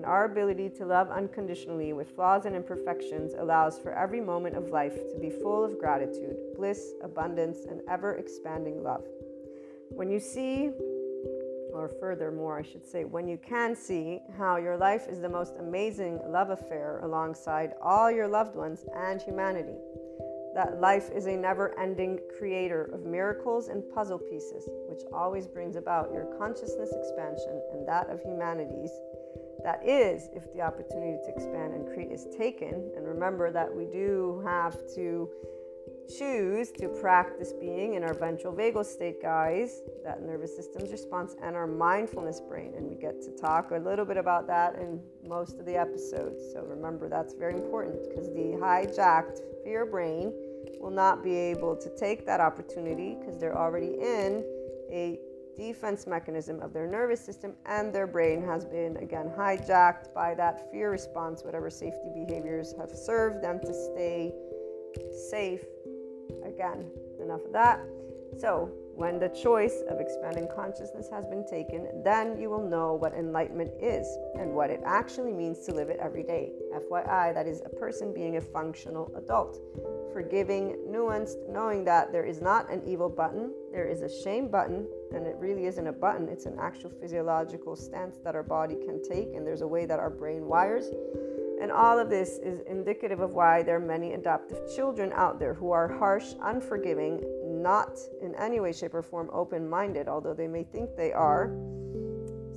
and our ability to love unconditionally with flaws and imperfections allows for every moment of life to be full of gratitude, bliss, abundance, and ever expanding love. When you see, or furthermore, I should say, when you can see how your life is the most amazing love affair alongside all your loved ones and humanity, that life is a never ending creator of miracles and puzzle pieces, which always brings about your consciousness expansion and that of humanity's that is if the opportunity to expand and create is taken. And remember that we do have to choose to practice being in our ventral vagal state, guys, that nervous system's response, and our mindfulness brain. And we get to talk a little bit about that in most of the episodes. So remember, that's very important because the hijacked fear brain will not be able to take that opportunity because they're already in a defense mechanism of their nervous system and their brain has been again hijacked by that fear response whatever safety behaviors have served them to stay safe again enough of that so when the choice of expanding consciousness has been taken, then you will know what enlightenment is and what it actually means to live it every day. FYI, that is a person being a functional adult. Forgiving, nuanced, knowing that there is not an evil button, there is a shame button, and it really isn't a button, it's an actual physiological stance that our body can take, and there's a way that our brain wires. And all of this is indicative of why there are many adaptive children out there who are harsh, unforgiving, not in any way, shape, or form open minded, although they may think they are.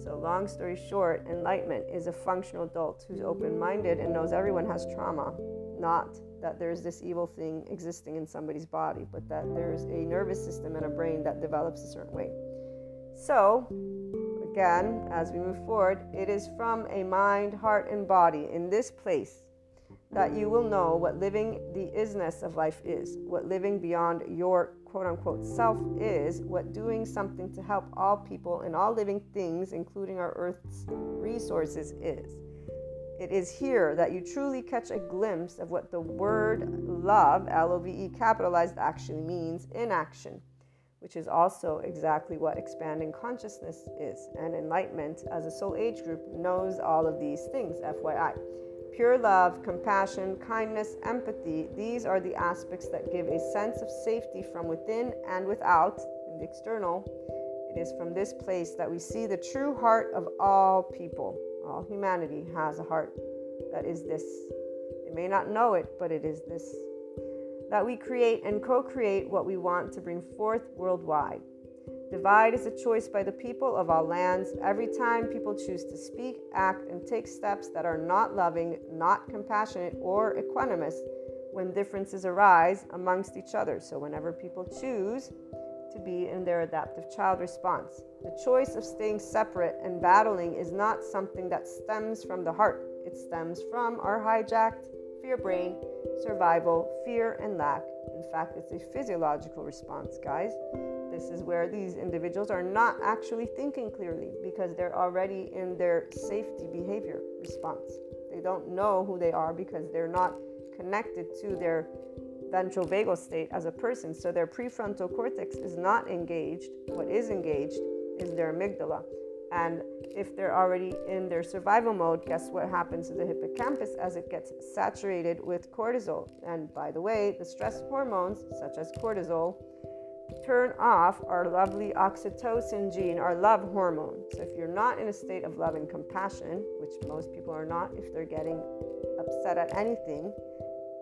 So, long story short, enlightenment is a functional adult who's open minded and knows everyone has trauma, not that there's this evil thing existing in somebody's body, but that there's a nervous system and a brain that develops a certain way. So, again, as we move forward, it is from a mind, heart, and body in this place that you will know what living the isness of life is, what living beyond your quote unquote self is, what doing something to help all people and all living things, including our Earth's resources, is. It is here that you truly catch a glimpse of what the word love, L O V E capitalized, actually means in action, which is also exactly what expanding consciousness is. And enlightenment, as a soul age group, knows all of these things, FYI. Pure love, compassion, kindness, empathy, these are the aspects that give a sense of safety from within and without, in the external. It is from this place that we see the true heart of all people. All humanity has a heart that is this. They may not know it, but it is this. That we create and co create what we want to bring forth worldwide. Divide is a choice by the people of all lands. Every time people choose to speak, act, and take steps that are not loving, not compassionate, or equanimous when differences arise amongst each other. So, whenever people choose to be in their adaptive child response, the choice of staying separate and battling is not something that stems from the heart, it stems from our hijacked fear brain, survival, fear, and lack. In fact, it's a physiological response, guys. This is where these individuals are not actually thinking clearly because they're already in their safety behavior response. They don't know who they are because they're not connected to their ventral vagal state as a person. So their prefrontal cortex is not engaged. What is engaged is their amygdala. And if they're already in their survival mode, guess what happens to the hippocampus as it gets saturated with cortisol? And by the way, the stress hormones, such as cortisol, turn off our lovely oxytocin gene, our love hormone. So if you're not in a state of love and compassion, which most people are not if they're getting upset at anything,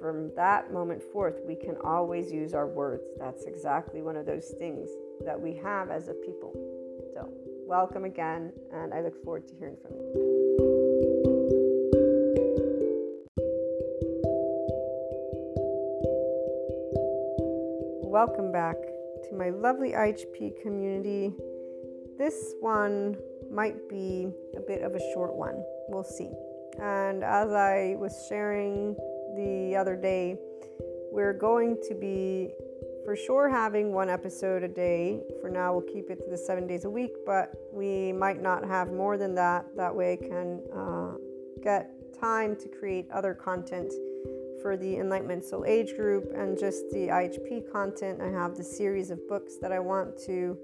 from that moment forth, we can always use our words. That's exactly one of those things that we have as a people. So, welcome again, and I look forward to hearing from you. Welcome back to my lovely IHP community. This one might be a bit of a short one. We'll see. And as I was sharing the other day, we're going to be for sure having one episode a day. For now, we'll keep it to the seven days a week, but we might not have more than that. That way, I can uh, get time to create other content for the Enlightenment Soul Age group and just the IHP content. I have the series of books that I want to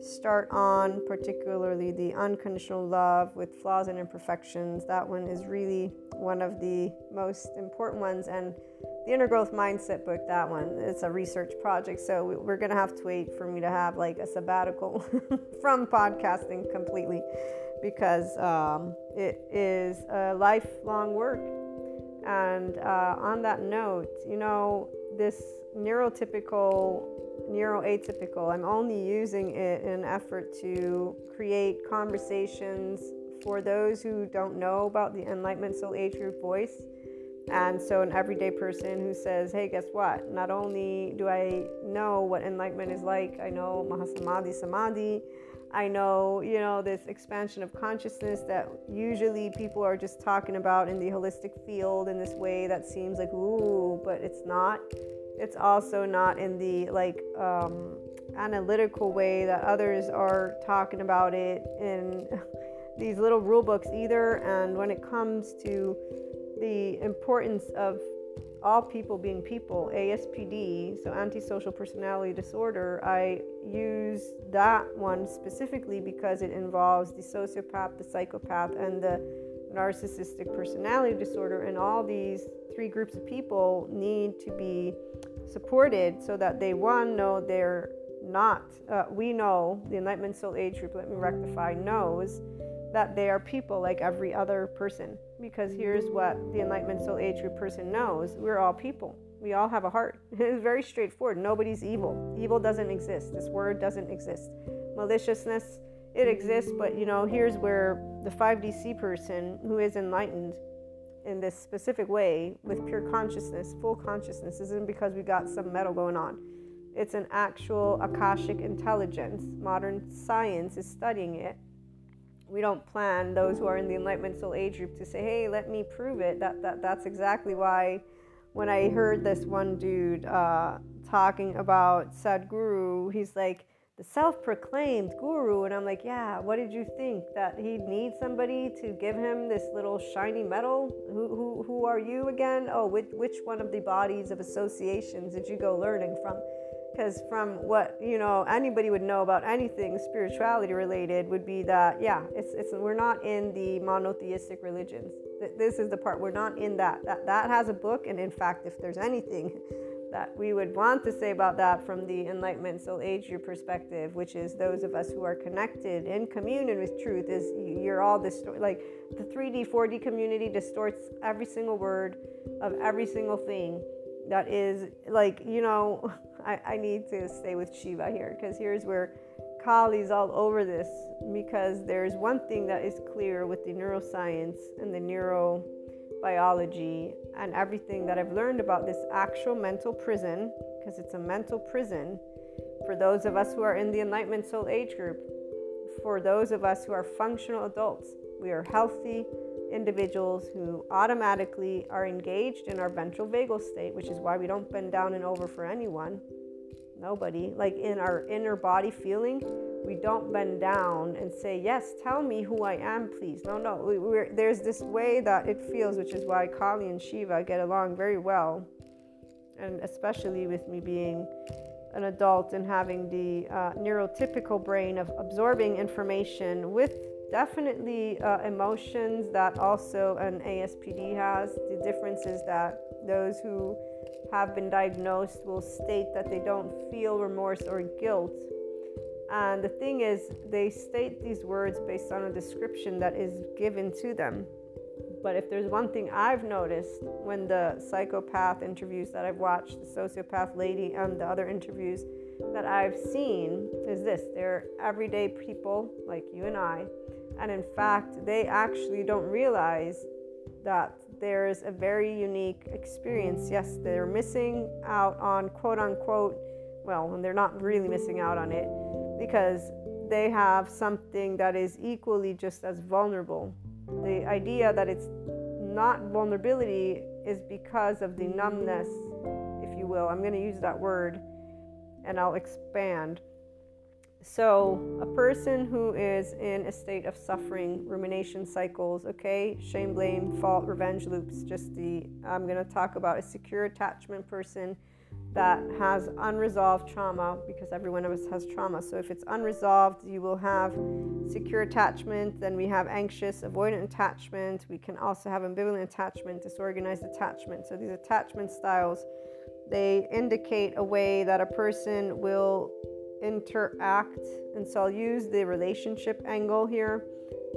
start on, particularly the Unconditional Love with Flaws and Imperfections. That one is really one of the most important ones. And the Inner Growth Mindset book, that one, it's a research project. So we're going to have to wait for me to have like a sabbatical from podcasting completely because um, it is a lifelong work. And uh, on that note, you know, this neurotypical neuroatypical. I'm only using it in an effort to create conversations for those who don't know about the Enlightenment Soul Age Group voice. And so, an everyday person who says, Hey, guess what? Not only do I know what enlightenment is like, I know Mahasamadhi Samadhi, I know, you know, this expansion of consciousness that usually people are just talking about in the holistic field in this way that seems like, ooh, but it's not it's also not in the like um, analytical way that others are talking about it in these little rule books either. And when it comes to the importance of all people being people, ASPD, so antisocial personality disorder, I use that one specifically because it involves the sociopath, the psychopath, and the narcissistic personality disorder. And all these three groups of people need to be supported so that they one know they're not uh, we know the enlightenment soul age group let me rectify knows that they are people like every other person. Because here's what the enlightenment soul age group person knows we're all people. We all have a heart. It's very straightforward. Nobody's evil. Evil doesn't exist. This word doesn't exist. Maliciousness it exists but you know here's where the 5dc person who is enlightened in this specific way with pure consciousness, full consciousness, isn't because we got some metal going on. It's an actual Akashic intelligence. Modern science is studying it. We don't plan those who are in the Enlightenment Soul Age group to say, hey, let me prove it. That, that, that's exactly why when I heard this one dude uh, talking about Sadhguru, he's like, the self-proclaimed guru and i'm like yeah what did you think? That he'd need somebody to give him this little shiny medal who, who, who are you again? Oh which, which one of the bodies of associations did you go learning from? Because from what you know anybody would know about anything spirituality related would be that yeah it's, it's we're not in the monotheistic religions. This is the part we're not in that. That that has a book and in fact if there's anything that we would want to say about that from the Enlightenment Soul Age your perspective, which is those of us who are connected in communion with truth, is you're all distor- like the 3D, 4D community distorts every single word of every single thing that is like, you know, I, I need to stay with Shiva here because here's where Kali's all over this because there's one thing that is clear with the neuroscience and the neuro biology and everything that I've learned about this actual mental prison, because it's a mental prison for those of us who are in the Enlightenment Soul Age group, for those of us who are functional adults. We are healthy individuals who automatically are engaged in our ventral vagal state, which is why we don't bend down and over for anyone. Nobody. Like in our inner body feeling, we don't bend down and say, Yes, tell me who I am, please. No, no. We, there's this way that it feels, which is why Kali and Shiva get along very well. And especially with me being an adult and having the uh, neurotypical brain of absorbing information with definitely uh, emotions that also an ASPD has. The difference is that those who have been diagnosed will state that they don't feel remorse or guilt and the thing is, they state these words based on a description that is given to them. But if there's one thing I've noticed when the psychopath interviews that I've watched, the sociopath lady, and the other interviews that I've seen, is this they're everyday people like you and I. And in fact, they actually don't realize that there's a very unique experience. Yes, they're missing out on quote unquote well, and they're not really missing out on it because they have something that is equally just as vulnerable. The idea that it's not vulnerability is because of the numbness, if you will. I'm going to use that word and I'll expand. So, a person who is in a state of suffering, rumination cycles, okay, shame, blame, fault, revenge loops, just the, I'm going to talk about a secure attachment person that has unresolved trauma because every one of us has trauma. So if it's unresolved, you will have secure attachment, then we have anxious, avoidant attachment. We can also have ambivalent attachment, disorganized attachment. So these attachment styles, they indicate a way that a person will interact. And so I'll use the relationship angle here.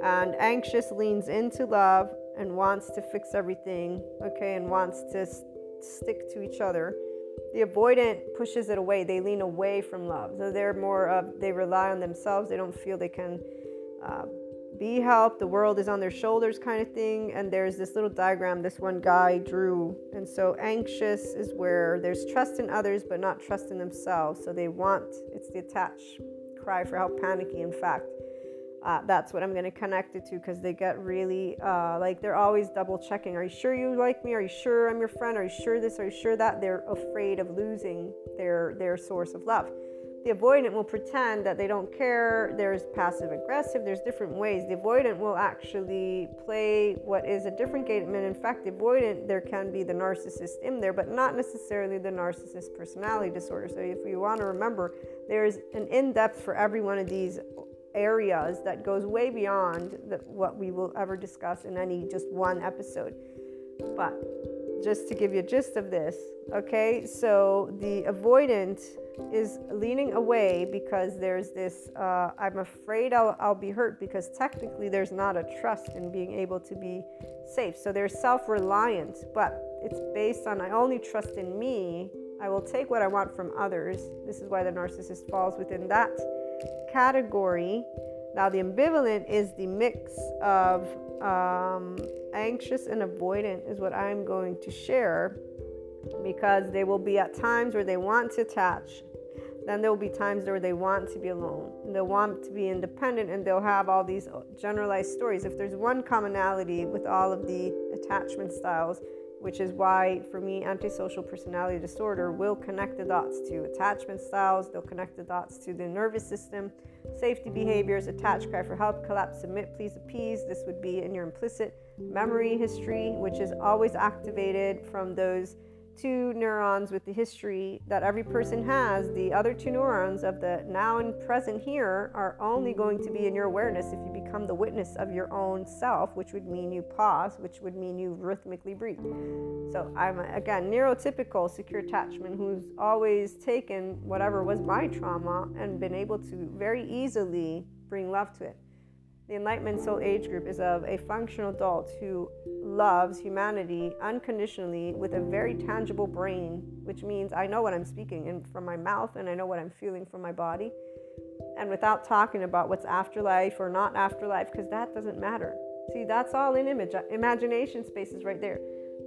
And anxious leans into love and wants to fix everything, okay, and wants to stick to each other the avoidant pushes it away. They lean away from love. So they're more of, they rely on themselves. They don't feel they can uh, be helped. The world is on their shoulders, kind of thing. And there's this little diagram this one guy drew. And so anxious is where there's trust in others, but not trust in themselves. So they want, it's the attached cry for help, panicky, in fact uh, that's what I'm going to connect it to because they get really uh, like they're always double checking. Are you sure you like me? Are you sure I'm your friend? Are you sure this? Are you sure that? They're afraid of losing their their source of love. The avoidant will pretend that they don't care. There's passive aggressive. There's different ways. The avoidant will actually play what is a different game. And in fact, the avoidant, there can be the narcissist in there, but not necessarily the narcissist personality disorder. So if you want to remember, there's an in depth for every one of these areas that goes way beyond the, what we will ever discuss in any just one episode. But just to give you a gist of this, okay, so the avoidant is leaning away because there's this uh, I'm afraid I'll, I'll be hurt because technically there's not a trust in being able to be safe. So they're self reliant, but it's based on I only trust in me. I will take what I want from others. This is why the narcissist falls within that category. Now, the ambivalent is the mix of um, anxious and avoidant, is what I'm going to share because they will be at times where they want to attach. Then there will be times where they want to be alone. They'll want to be independent and they'll have all these uh, generalized stories. If there's one commonality with all of the attachment styles, which is why, for me, antisocial personality disorder will connect the dots to attachment styles, they'll connect the dots to the nervous system, safety behaviors, attach, cry for help, collapse, submit, please appease. This would be in your implicit memory history, which is always activated from those two neurons with the history that every person has, the other two neurons of the now and present here are only going to be in your awareness if you become the witness of your own self, which would mean you pause, which would mean you rhythmically breathe. So I'm again neurotypical secure attachment who's always taken whatever was my trauma and been able to very easily bring love to it. The Enlightenment Soul Age group is of a functional adult who loves humanity unconditionally with a very tangible brain, which means I know what I'm speaking in, from my mouth and I know what I'm feeling from my body. And without talking about what's afterlife or not afterlife, because that doesn't matter. See, that's all in image. Uh, imagination space is right there.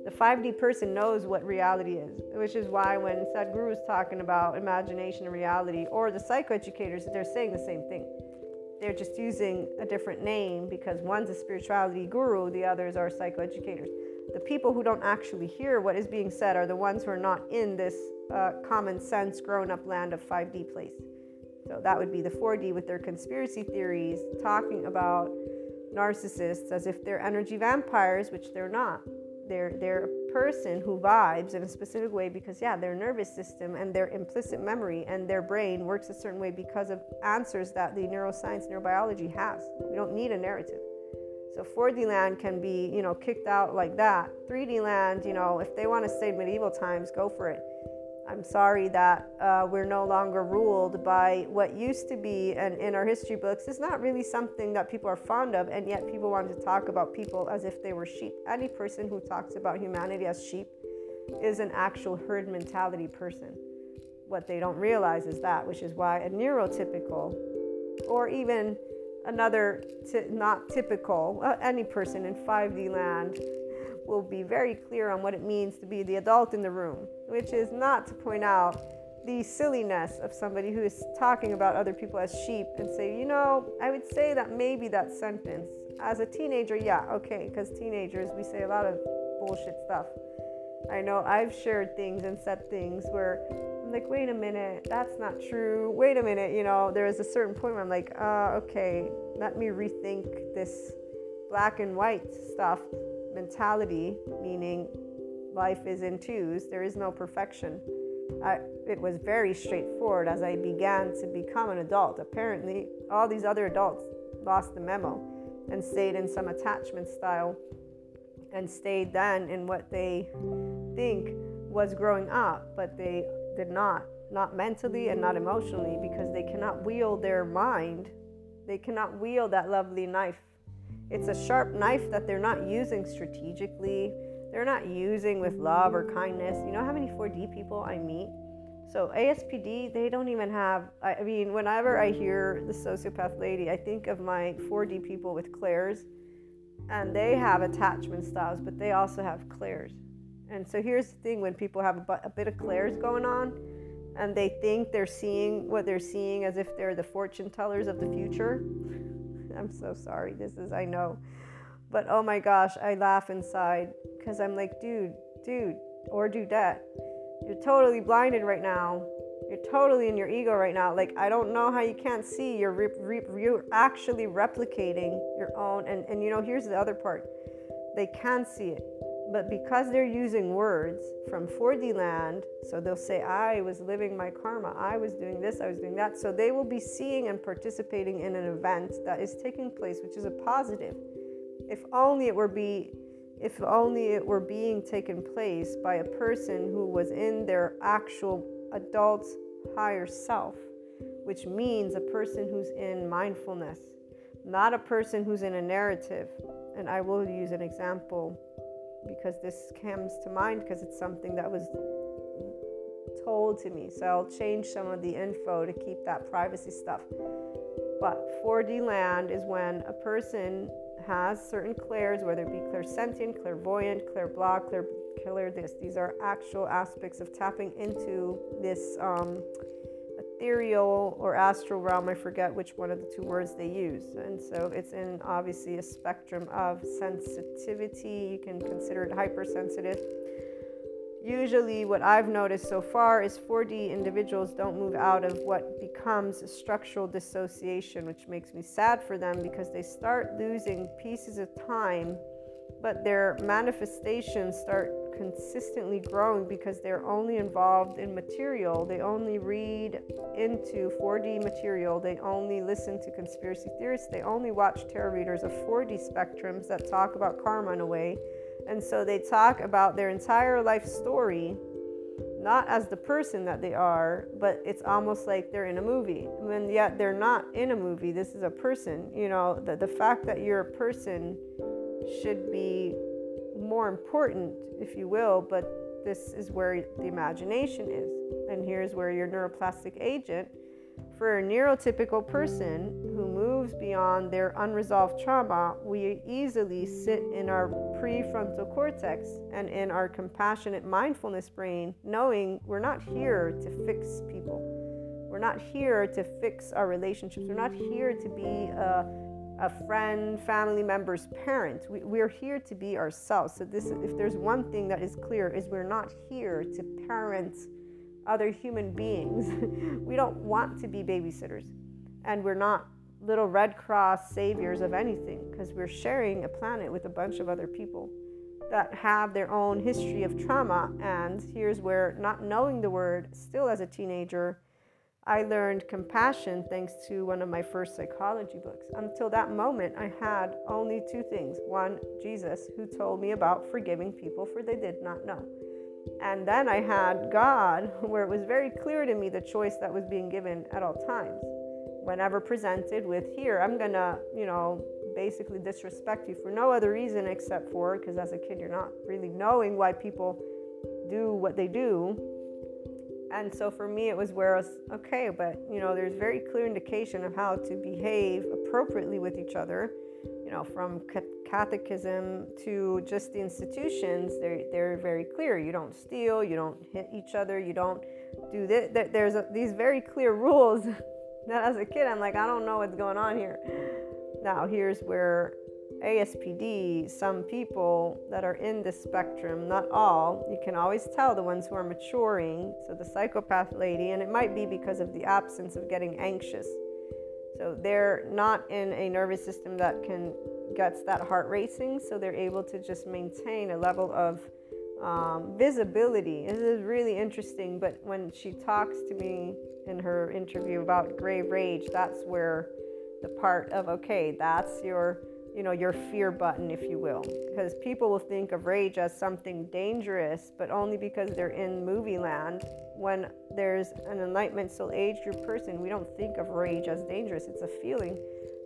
The 5D person knows what reality is, which is why when Sadhguru is talking about imagination and reality, or the psychoeducators, they're saying the same thing they're just using a different name because one's a spirituality guru, the others are psychoeducators. The people who don't actually hear what is being said are the ones who are not in this uh, common sense grown up land of 5D place. So that would be the 4D with their conspiracy theories, talking about narcissists as if they're energy vampires, which they're not. They're, they're a person who vibes in a specific way because, yeah, their nervous system and their implicit memory and their brain works a certain way because of answers that the neuroscience, neurobiology has. We don't need a narrative. So 4D land can be, you know, kicked out like that. 3D land, you know, if they want to stay medieval times, go for it. I'm sorry that uh, we're no longer ruled by what used to be, and in our history books, is not really something that people are fond of, and yet people want to talk about people as if they were sheep. Any person who talks about humanity as sheep is an actual herd mentality person. What they don't realize is that, which is why a neurotypical, or even another t- not typical, uh, any person in 5D land will be very clear on what it means to be the adult in the room, which is not to point out the silliness of somebody who is talking about other people as sheep and say, you know, I would say that maybe that sentence as a teenager, yeah, okay, because teenagers, we say a lot of bullshit stuff. I know I've shared things and said things where I'm like, wait a minute, that's not true. Wait a minute, you know, there is a certain point where I'm like, uh, okay, let me rethink this black and white stuff mentality, meaning life is in twos, there is no perfection. I, it was very straightforward as I began to become an adult. Apparently, all these other adults lost the memo and stayed in some attachment style and stayed then in what they think was growing up, but they did not, not mentally and not emotionally, because they cannot wield their mind. They cannot wield that lovely knife. It's a sharp knife that they're not using strategically. They're not using with love or kindness. You know how many 4D people I meet? So ASPD, they don't even have. I mean, whenever I hear the sociopath lady, I think of my 4D people with clairs, and they have attachment styles, but they also have clairs. And so here's the thing: when people have a, bit of clairs going on, and they think they're seeing what they're seeing as if they're the fortune tellers of the future. I'm so sorry. This is I know, but oh my gosh, I laugh inside because I'm like, dude, dude, or dudette you're totally blinded right now. You're totally in your ego right now. Like, I don't know how you can't see. You're, re- re- you're actually replicating your own. And, and, you know, here's the other part they can see it. But because they're using words from 4D land, so they'll say, I was living my karma, I was doing this, I was doing that. So they will be seeing and participating in an event that is taking place, which is a positive. If only it were be if only it were being taken place by a person who was in their actual adult higher self, which means a person who's in mindfulness, not a person who's in a narrative. And I will use an example because this comes to mind because it's something that was told to me. So I'll change some of the info to keep that privacy stuff. But 4D land is when a person has certain clairs, whether it be clairsentient, clairvoyant, clairvoyant, clair, clair this. These are actual aspects of tapping into this um, ethereal or astral realm. I forget which one of the two words they use. And so it's in obviously a spectrum of sensitivity. You can consider it hypersensitive Usually, what I've noticed so far is 4D individuals don't move out of what becomes structural dissociation, which makes me sad for them because they start losing pieces of time, but their manifestations start consistently growing because they're only involved in material. They only read into 4D material. They only listen to conspiracy theorists. They only watch tarot readers of 4D spectrums that talk about karma in a way and so they talk about their entire life story, not as the person that they are, but it's almost like they're in a movie. When yet they're not in a movie, this is a person. You know, the, the fact that you're a person should be more important, if you will, but this is where the imagination is. And here's where your neuroplastic agent for a neurotypical person who moves beyond their unresolved trauma, we easily sit in our prefrontal cortex and in our compassionate mindfulness brain, knowing we're not here to fix people. We're not here to fix our relationships. We're not here to be a, a friend, family member's parent. We, we're here to be ourselves. So this, if there's one thing that is clear, is we're not here to parent other human beings. we don't want to be babysitters. And we're not little Red Cross saviors of anything because we're sharing a planet with a bunch of other people that have their own history of trauma. And here's where, not knowing the word, still as a teenager, I learned compassion thanks to one of my first psychology books. Until that moment, I had only two things one, Jesus, who told me about forgiving people for they did not know. And then I had God, where it was very clear to me the choice that was being given at all times. Whenever presented with, here, I'm gonna, you know, basically disrespect you for no other reason except for because as a kid, you're not really knowing why people do what they do. And so for me, it was where I was okay, but you know, there's very clear indication of how to behave appropriately with each other you know, from catechism to just the institutions, they're, they're very clear. You don't steal, you don't hit each other, you don't do this. There's a, these very clear rules that as a kid, I'm like, I don't know what's going on here. Now, here's where ASPD, some people that are in the spectrum, not all, you can always tell the ones who are maturing. So, the psychopath lady, and it might be because of the absence of getting anxious. So, they're not in a nervous system that can gets that heart racing, so they're able to just maintain a level of um, visibility. This is really interesting, but when she talks to me in her interview about grave rage, that's where the part of okay, that's your you know your fear button if you will. Because people will think of rage as something dangerous but only because they're in movie land. When there's an enlightenment soul age group person we don't think of rage as dangerous. It's a feeling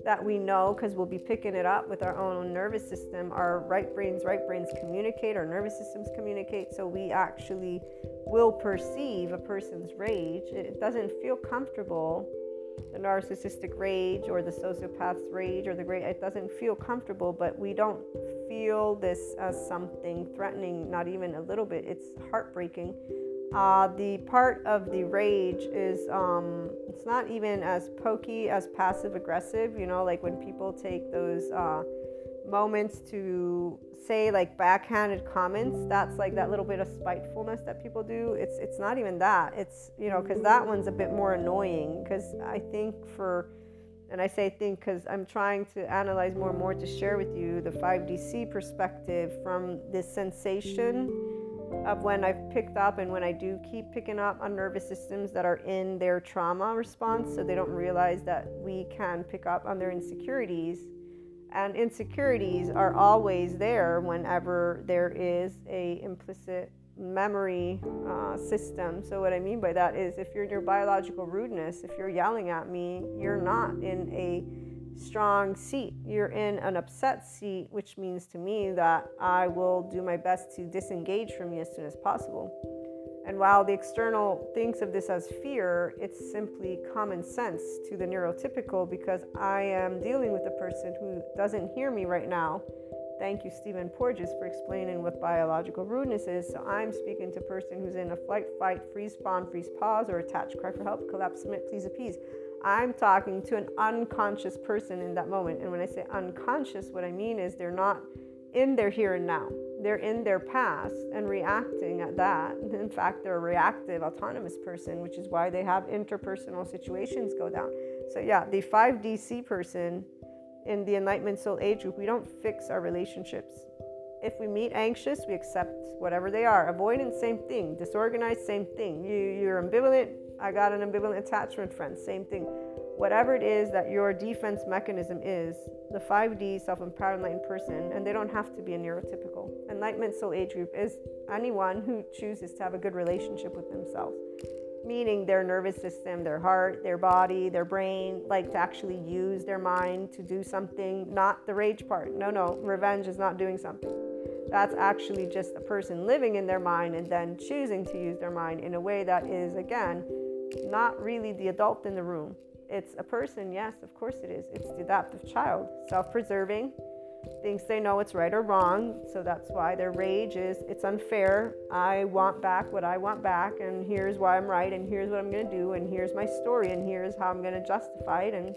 that we know because we'll be picking it up with our own nervous system. Our right brains, right brains communicate, our nervous systems communicate, so we actually will perceive a person's rage. It doesn't feel comfortable. The narcissistic rage or the sociopath's rage or the great, it doesn't feel comfortable, but we don't feel this as something threatening, not even a little bit. It's heartbreaking uh, the part of the rage is um, it's not even as pokey as passive aggressive. You know, like when people take those uh, moments to say like backhanded comments. That's like that little bit of spitefulness that people do. It's it's not even that. It's you know because that one's a bit more annoying. Because I think for and I say think because I'm trying to analyze more and more to share with you the 5DC perspective from this sensation of when I've picked up and when I do keep picking up on nervous systems that are in their trauma response, so they don't realize that we can pick up on their insecurities. And insecurities are always there whenever there is a implicit memory uh, system. So what I mean by that is if you're in your biological rudeness, if you're yelling at me, you're not in a strong seat. You're in an upset seat, which means to me that I will do my best to disengage from you as soon as possible. And while the external thinks of this as fear, it's simply common sense to the neurotypical because I am dealing with a person who doesn't hear me right now. Thank you, Stephen Porges, for explaining what biological rudeness is. So I'm speaking to a person who's in a flight, fight, freeze, fawn, freeze, pause, or attach, cry for help, collapse, submit, please appease. I'm talking to an unconscious person in that moment. And when I say unconscious, what I mean is they're not in their here and now. They're in their past and reacting at that. In fact, they're a reactive, autonomous person, which is why they have interpersonal situations go down. So, yeah, the 5DC person in the Enlightenment Soul Age group, we don't fix our relationships. If we meet anxious, we accept whatever they are. Avoidant, same thing. Disorganized, same thing. You, you're ambivalent, I got an ambivalent attachment friend, same thing. Whatever it is that your defense mechanism is, the 5D self empowered enlightened person, and they don't have to be a neurotypical. Enlightenment soul age group is anyone who chooses to have a good relationship with themselves, meaning their nervous system, their heart, their body, their brain, like to actually use their mind to do something, not the rage part. No, no, revenge is not doing something. That's actually just a person living in their mind and then choosing to use their mind in a way that is, again, not really the adult in the room. It's a person, yes, of course it is. It's the adaptive child, self preserving, thinks they know it's right or wrong. So that's why their rage is it's unfair. I want back what I want back, and here's why I'm right, and here's what I'm going to do, and here's my story, and here's how I'm going to justify it. And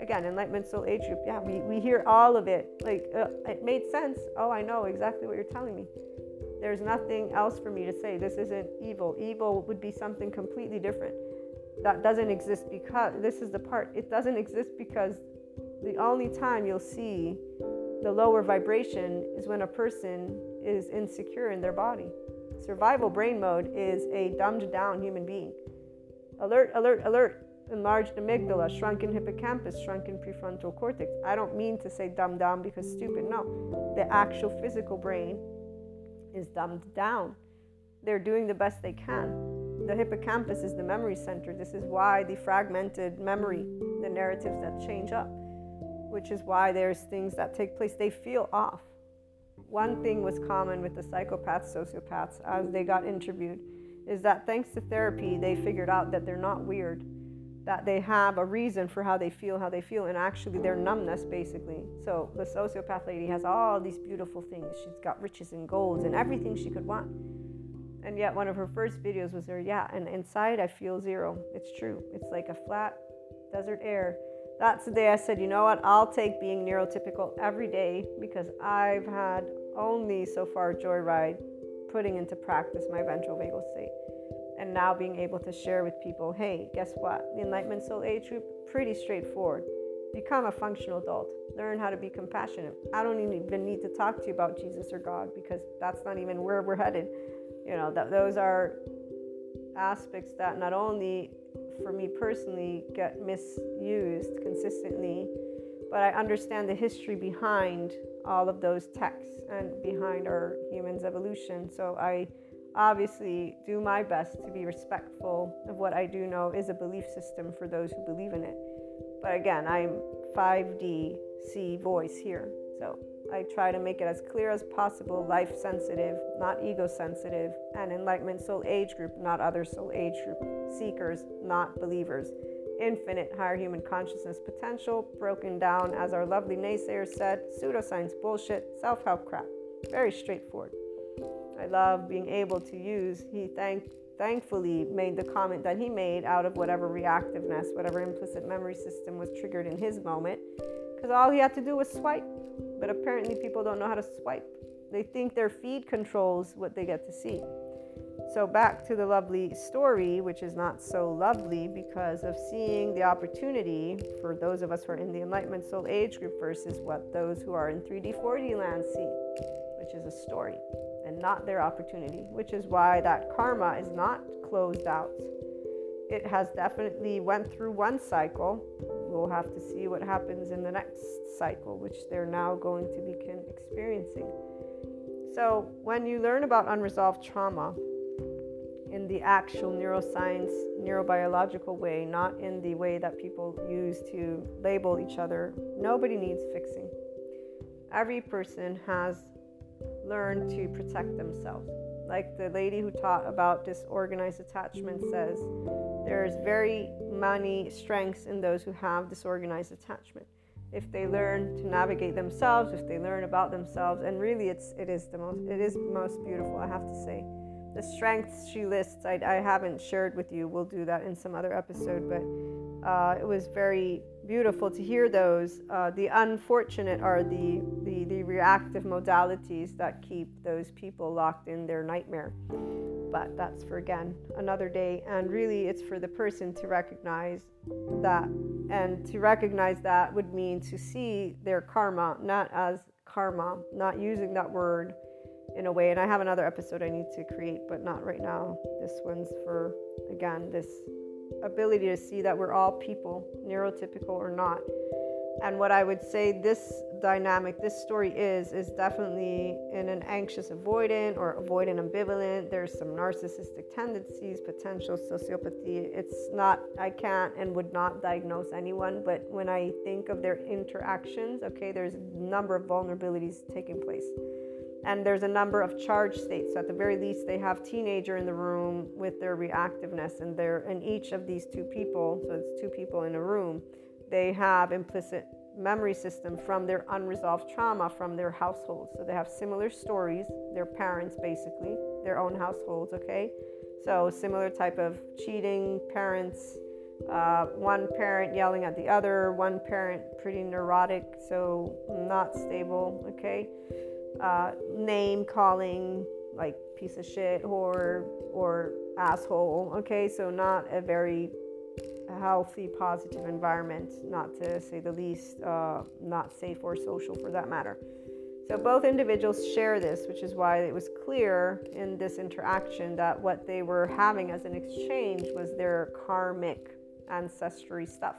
again, Enlightenment Soul Age Group, yeah, we, we hear all of it. Like, uh, it made sense. Oh, I know exactly what you're telling me. There's nothing else for me to say. This isn't evil. Evil would be something completely different. That doesn't exist because, this is the part, it doesn't exist because the only time you'll see the lower vibration is when a person is insecure in their body. Survival brain mode is a dumbed down human being. Alert, alert, alert. Enlarged amygdala, shrunken hippocampus, shrunken prefrontal cortex. I don't mean to say dumbed down because stupid. No. The actual physical brain is dumbed down. They're doing the best they can. The hippocampus is the memory center. This is why the fragmented memory, the narratives that change up, which is why there's things that take place, they feel off. One thing was common with the psychopaths, sociopaths, as they got interviewed, is that thanks to therapy, they figured out that they're not weird. That they have a reason for how they feel how they feel and actually their numbness basically. So the sociopath lady has all these beautiful things. She's got riches and golds and everything she could want. And yet one of her first videos was there yeah and inside i feel zero. It's true. It's like a flat desert air. That's the day i said you know what? I'll take being neurotypical every day because i've had only so far joyride putting into practice my ventral vagal state and now being able to share with people hey guess what? The enlightenment soul age group pretty straightforward. Become a functional adult. Learn how to be compassionate. I don't even need to talk to you about jesus or god because that's not even where we're headed. You know that those are aspects that not only for me personally get misused consistently but i understand the history behind all of those texts and behind our humans evolution. So i obviously do my best to be respectful of what I do know is a belief system for those who believe in it. But again, I'm 5D C voice here. So I try to make it as clear as possible, life sensitive, not ego sensitive, and enlightenment soul age group, not other soul age group, seekers, not believers. Infinite higher human consciousness potential, broken down, as our lovely naysayer said, pseudoscience bullshit, self help crap. Very straightforward. I love being able to use. He thank, thankfully made the comment that he made out of whatever reactiveness, whatever implicit memory system was triggered in his moment, because all he had to do was swipe. But apparently, people don't know how to swipe. They think their feed controls what they get to see. So, back to the lovely story, which is not so lovely because of seeing the opportunity for those of us who are in the Enlightenment Soul Age group versus what those who are in 3D, 4D land see, which is a story not their opportunity, which is why that karma is not closed out. It has definitely went through one cycle. We'll have to see what happens in the next cycle, which they're now going to be experiencing. So, when you learn about unresolved trauma in the actual neuroscience, neurobiological way, not in the way that people use to label each other, nobody needs fixing. Every person has learn to protect themselves. Like the lady who taught about disorganized attachment says, there's very many strengths in those who have disorganized attachment. If they learn to navigate themselves, if they learn about themselves, and really it's it is the most it is most beautiful, I have to say. The strengths she lists, I, I haven't shared with you. We'll do that in some other episode, but uh, it was very beautiful to hear those. Uh, the unfortunate are the, the, the reactive modalities that keep those people locked in their nightmare. But that's for again another day. And really, it's for the person to recognize that. And to recognize that would mean to see their karma not as karma, not using that word in a way. And I have another episode I need to create, but not right now. This one's for, again, this ability to see that we're all people, neurotypical or not. And what I would say this dynamic, this story is, is definitely in an anxious avoidant or avoidant ambivalent. There's some narcissistic tendencies, potential sociopathy. It's not, I can't and would not diagnose anyone, but when I think of their interactions, okay, there's a number of vulnerabilities taking place and there's a number of charge states. So at the very least they have teenager in the room with their reactiveness and they're in each of these two people so it's two people in a room they have implicit memory system from their unresolved trauma from their households so they have similar stories their parents basically their own households okay? So similar type of cheating parents uh, one parent yelling at the other one parent pretty neurotic so not stable okay uh, name calling like piece of shit or or asshole okay? So not a very healthy positive environment not to say the least uh, not safe or social for that matter. So both individuals share this which is why it was clear in this interaction that what they were having as an exchange was their karmic ancestry stuff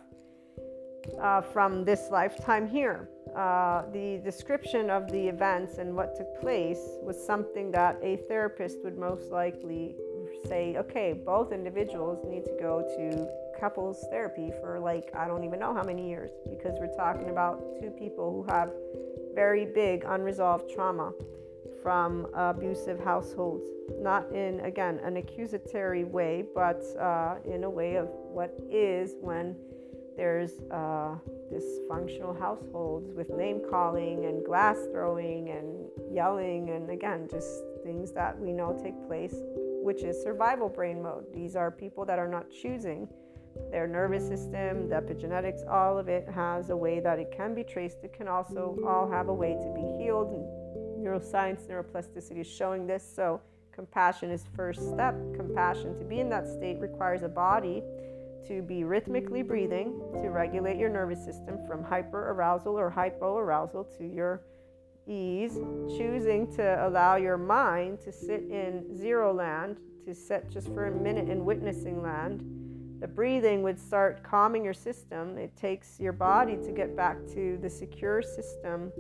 uh, from this lifetime here. Uh, the description of the events and what took place was something that a therapist would most likely say, okay, both individuals need to go to couples therapy for like, I don't even know how many years, because we're talking about two people who have very big unresolved trauma from abusive households. Not in, again, an accusatory way, but uh, in a way of what is when there's uh, dysfunctional households with name calling and glass throwing and yelling, and again, just things that we know take place, which is survival brain mode. These are people that are not choosing their nervous system, the epigenetics, all of it has a way that it can be traced. It can also all have a way to be healed. Neuroscience, neuroplasticity is showing this. So, compassion is first step. Compassion to be in that state requires a body to be rhythmically breathing to regulate your nervous system from hyper arousal or hypo arousal to your ease, choosing to allow your mind to sit in zero land, to sit just for a minute in witnessing land the breathing would start calming your system. It takes your body to get back to the secure system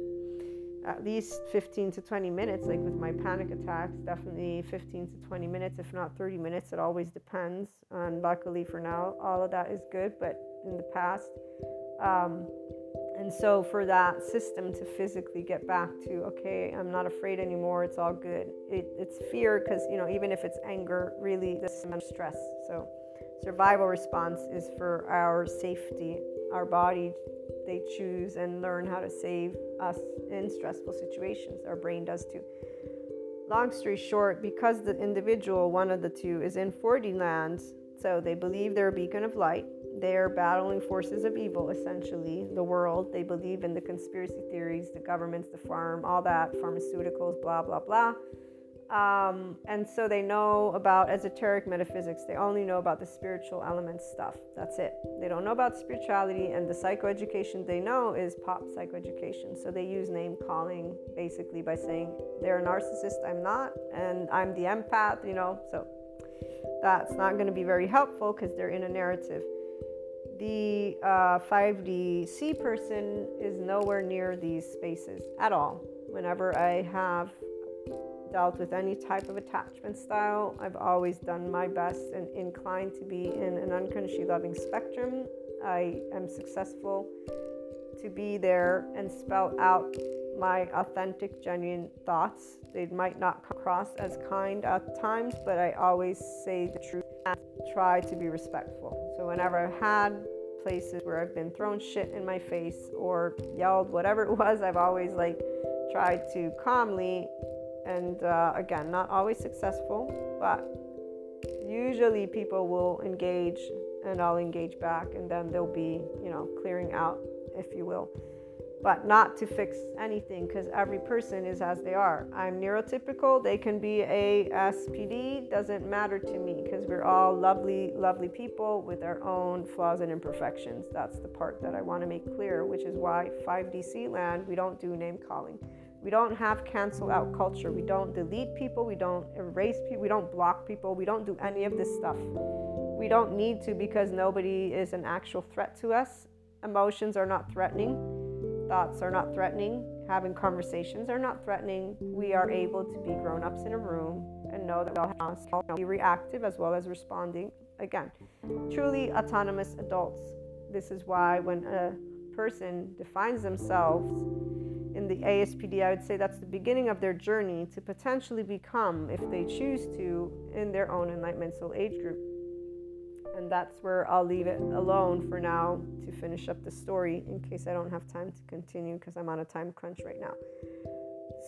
at least 15 to 20 minutes. Like with my panic attacks, definitely 15 to 20 minutes, if not 30 minutes. It always depends. And luckily for now, all of that is good. But in the past, um, and so for that system to physically get back to okay i'm not afraid anymore it's all good it, it's fear because you know even if it's anger really this is stress so survival response is for our safety. Our body, they choose and learn how to save us in stressful situations. Our brain does too. Long story short, because the individual, one of the two, is in 4D lands, so they believe they're a beacon of light. They're battling forces of evil, essentially, the world. They believe in the conspiracy theories, the governments, the farm, all that, pharmaceuticals, blah, blah, blah. Um, and so they know about esoteric metaphysics. They only know about the spiritual elements stuff. That's it. They don't know about spirituality, and the psychoeducation they know is pop psychoeducation. So they use name calling basically by saying they're a narcissist, I'm not, and I'm the empath, you know. So that's not going to be very helpful because they're in a narrative. The uh, 5D C person is nowhere near these spaces at all. Whenever I have dealt with any type of attachment style. I've always done my best and inclined to be in an unconsciously loving spectrum. I am successful to be there and spell out my authentic, genuine thoughts. They might not come across as kind at times, but I always say the truth and try to be respectful. So, whenever I've had places where I've been thrown shit in my face or yelled, whatever it was, I've always like tried to calmly and uh, again, not always successful, but usually people will engage and I'll engage back, and then they'll be, you know, clearing out, if you will. But not to fix anything because every person is as they are. I'm neurotypical, they can be a SPD, doesn't matter to me because we're all lovely, lovely people with our own flaws and imperfections. That's the part that I want to make clear, which is why 5DC land, we don't do name calling. We don't have cancel out culture. We don't delete people. We don't erase people. We don't block people. We don't do any of this stuff. We don't need to because nobody is an actual threat to us. Emotions are not threatening. Thoughts are not threatening. Having conversations are not threatening. We are able to be grown ups in a room and know that we'll be reactive as well as responding. Again, truly autonomous adults. This is why when a person defines themselves in the ASPD, I would say that's the beginning of their journey to potentially become, if they choose to, in their own enlightenment soul age group. And that's where I'll leave it alone for now to finish up the story in case I don't have time to continue because I'm on a time crunch right now.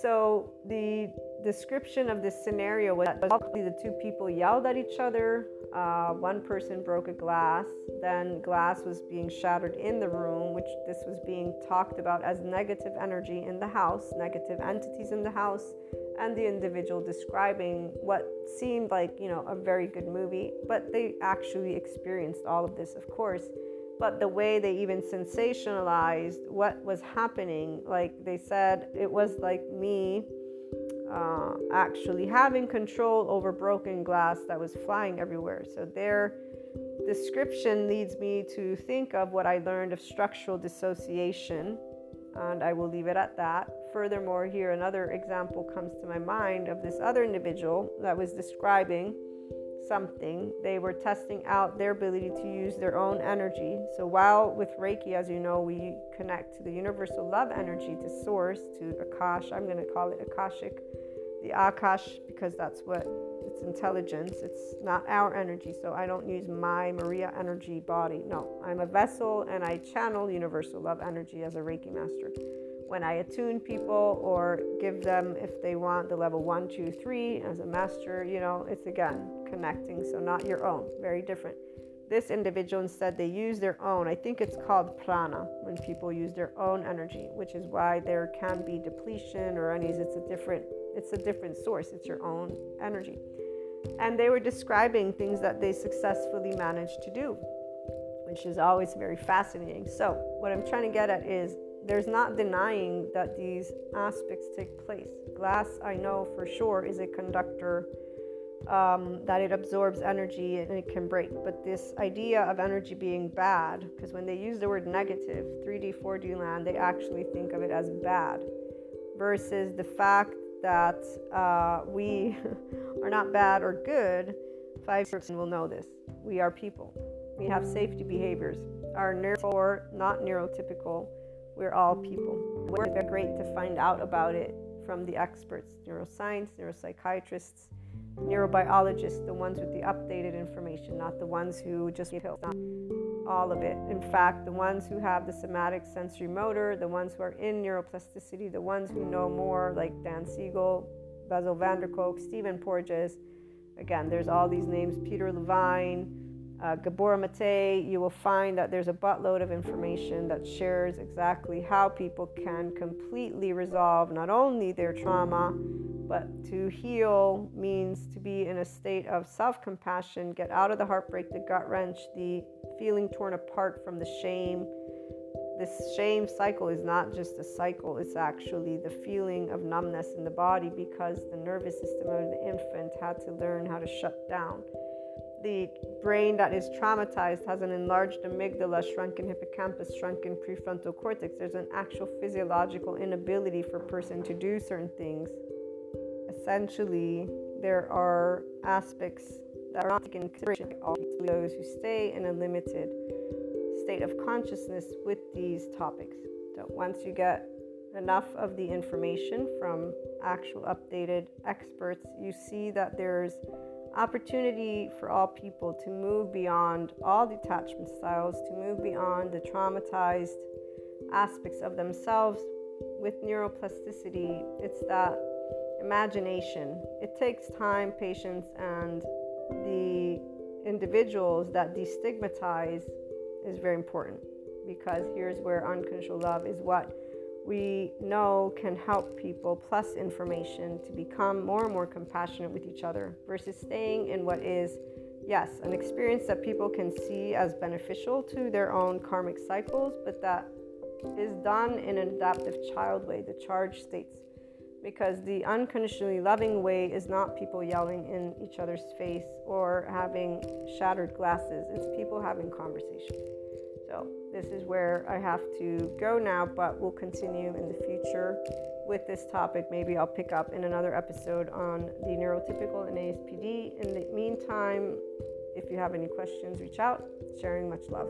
So, the description of this scenario was that the two people yelled at each other uh, one person broke a glass, then glass was being shattered in the room, which this was being talked about as negative energy in the house, negative entities in the house, and the individual describing what seemed like, you know, a very good movie, but they actually experienced all of this, of course. But the way they even sensationalized what was happening, like they said, it was like me uh, actually having control over broken glass that was flying everywhere. So their description leads me to think of what I learned of structural dissociation, and I will leave it at that. Furthermore, here another example comes to my mind of this other individual that was describing something. They were testing out their ability to use their own energy. So, while with Reiki, as you know, we connect to the universal love energy, to source, to Akash, I'm going to call it Akashic the Akash because that's what it's intelligence. It's not our energy. So I don't use my Maria energy body. No, I'm a vessel and I channel universal love energy as a Reiki master. When I attune people or give them, if they want, the level one, two, three as a master, you know, it's again connecting. So not your own, very different. This individual instead, they use their own. I think it's called prana when people use their own energy, which is why there can be depletion or any. It's a different it's a different source, it's your own energy. And they were describing things that they successfully managed to do, which is always very fascinating. So, what I'm trying to get at is there's not denying that these aspects take place. Glass, I know for sure, is a conductor. Um, that it absorbs energy and it can break. But this idea of energy being bad, because when they use the word negative, 3D, 4D land, they actually think of it as bad, versus the fact that uh, we are not bad or good, five percent will know this. We are people. We have safety behaviors. Our neuro or not neurotypical. We're all people. We're great to find out about it from the experts, neuroscience, neuropsychiatrists, neurobiologists, the ones with the updated information, not the ones who just give pills all of it. In fact, the ones who have the somatic sensory motor, the ones who are in neuroplasticity, the ones who know more, like Dan Siegel, der Kolk, Stephen Porges. Again, there's all these names Peter Levine, uh, Gabor Mate. You will find that there's a buttload of information that shares exactly how people can completely resolve not only their trauma, but to heal means to be in a state of self compassion, get out of the heartbreak, the gut wrench, the feeling torn apart from the shame. This shame cycle is not just a cycle, it's actually the feeling of numbness in the body because the nervous system of the infant had to learn how to shut down. The brain that is traumatized has an enlarged amygdala, shrunken hippocampus, shrunken prefrontal cortex. There's an actual physiological inability for a person to do certain things. Essentially, there are aspects that are not taken into consideration by those who stay in a limited state of consciousness with these topics. So once you get enough of the information from actual updated experts, you see that there's opportunity for all people to move beyond all detachment styles, to move beyond the traumatized aspects of themselves with neuroplasticity. It's that imagination. It takes time, patience, and the individuals that destigmatize is very important because here's where unconditional love is what we know can help people plus information to become more and more compassionate with each other versus staying in what is yes an experience that people can see as beneficial to their own karmic cycles but that is done in an adaptive child way the charge states because the unconditionally loving way is not people yelling in each other's face or having shattered glasses. It's people having conversations. So, this is where I have to go now, but we'll continue in the future with this topic. Maybe I'll pick up in another episode on the neurotypical and ASPD. In the meantime, if you have any questions, reach out. Sharing much love.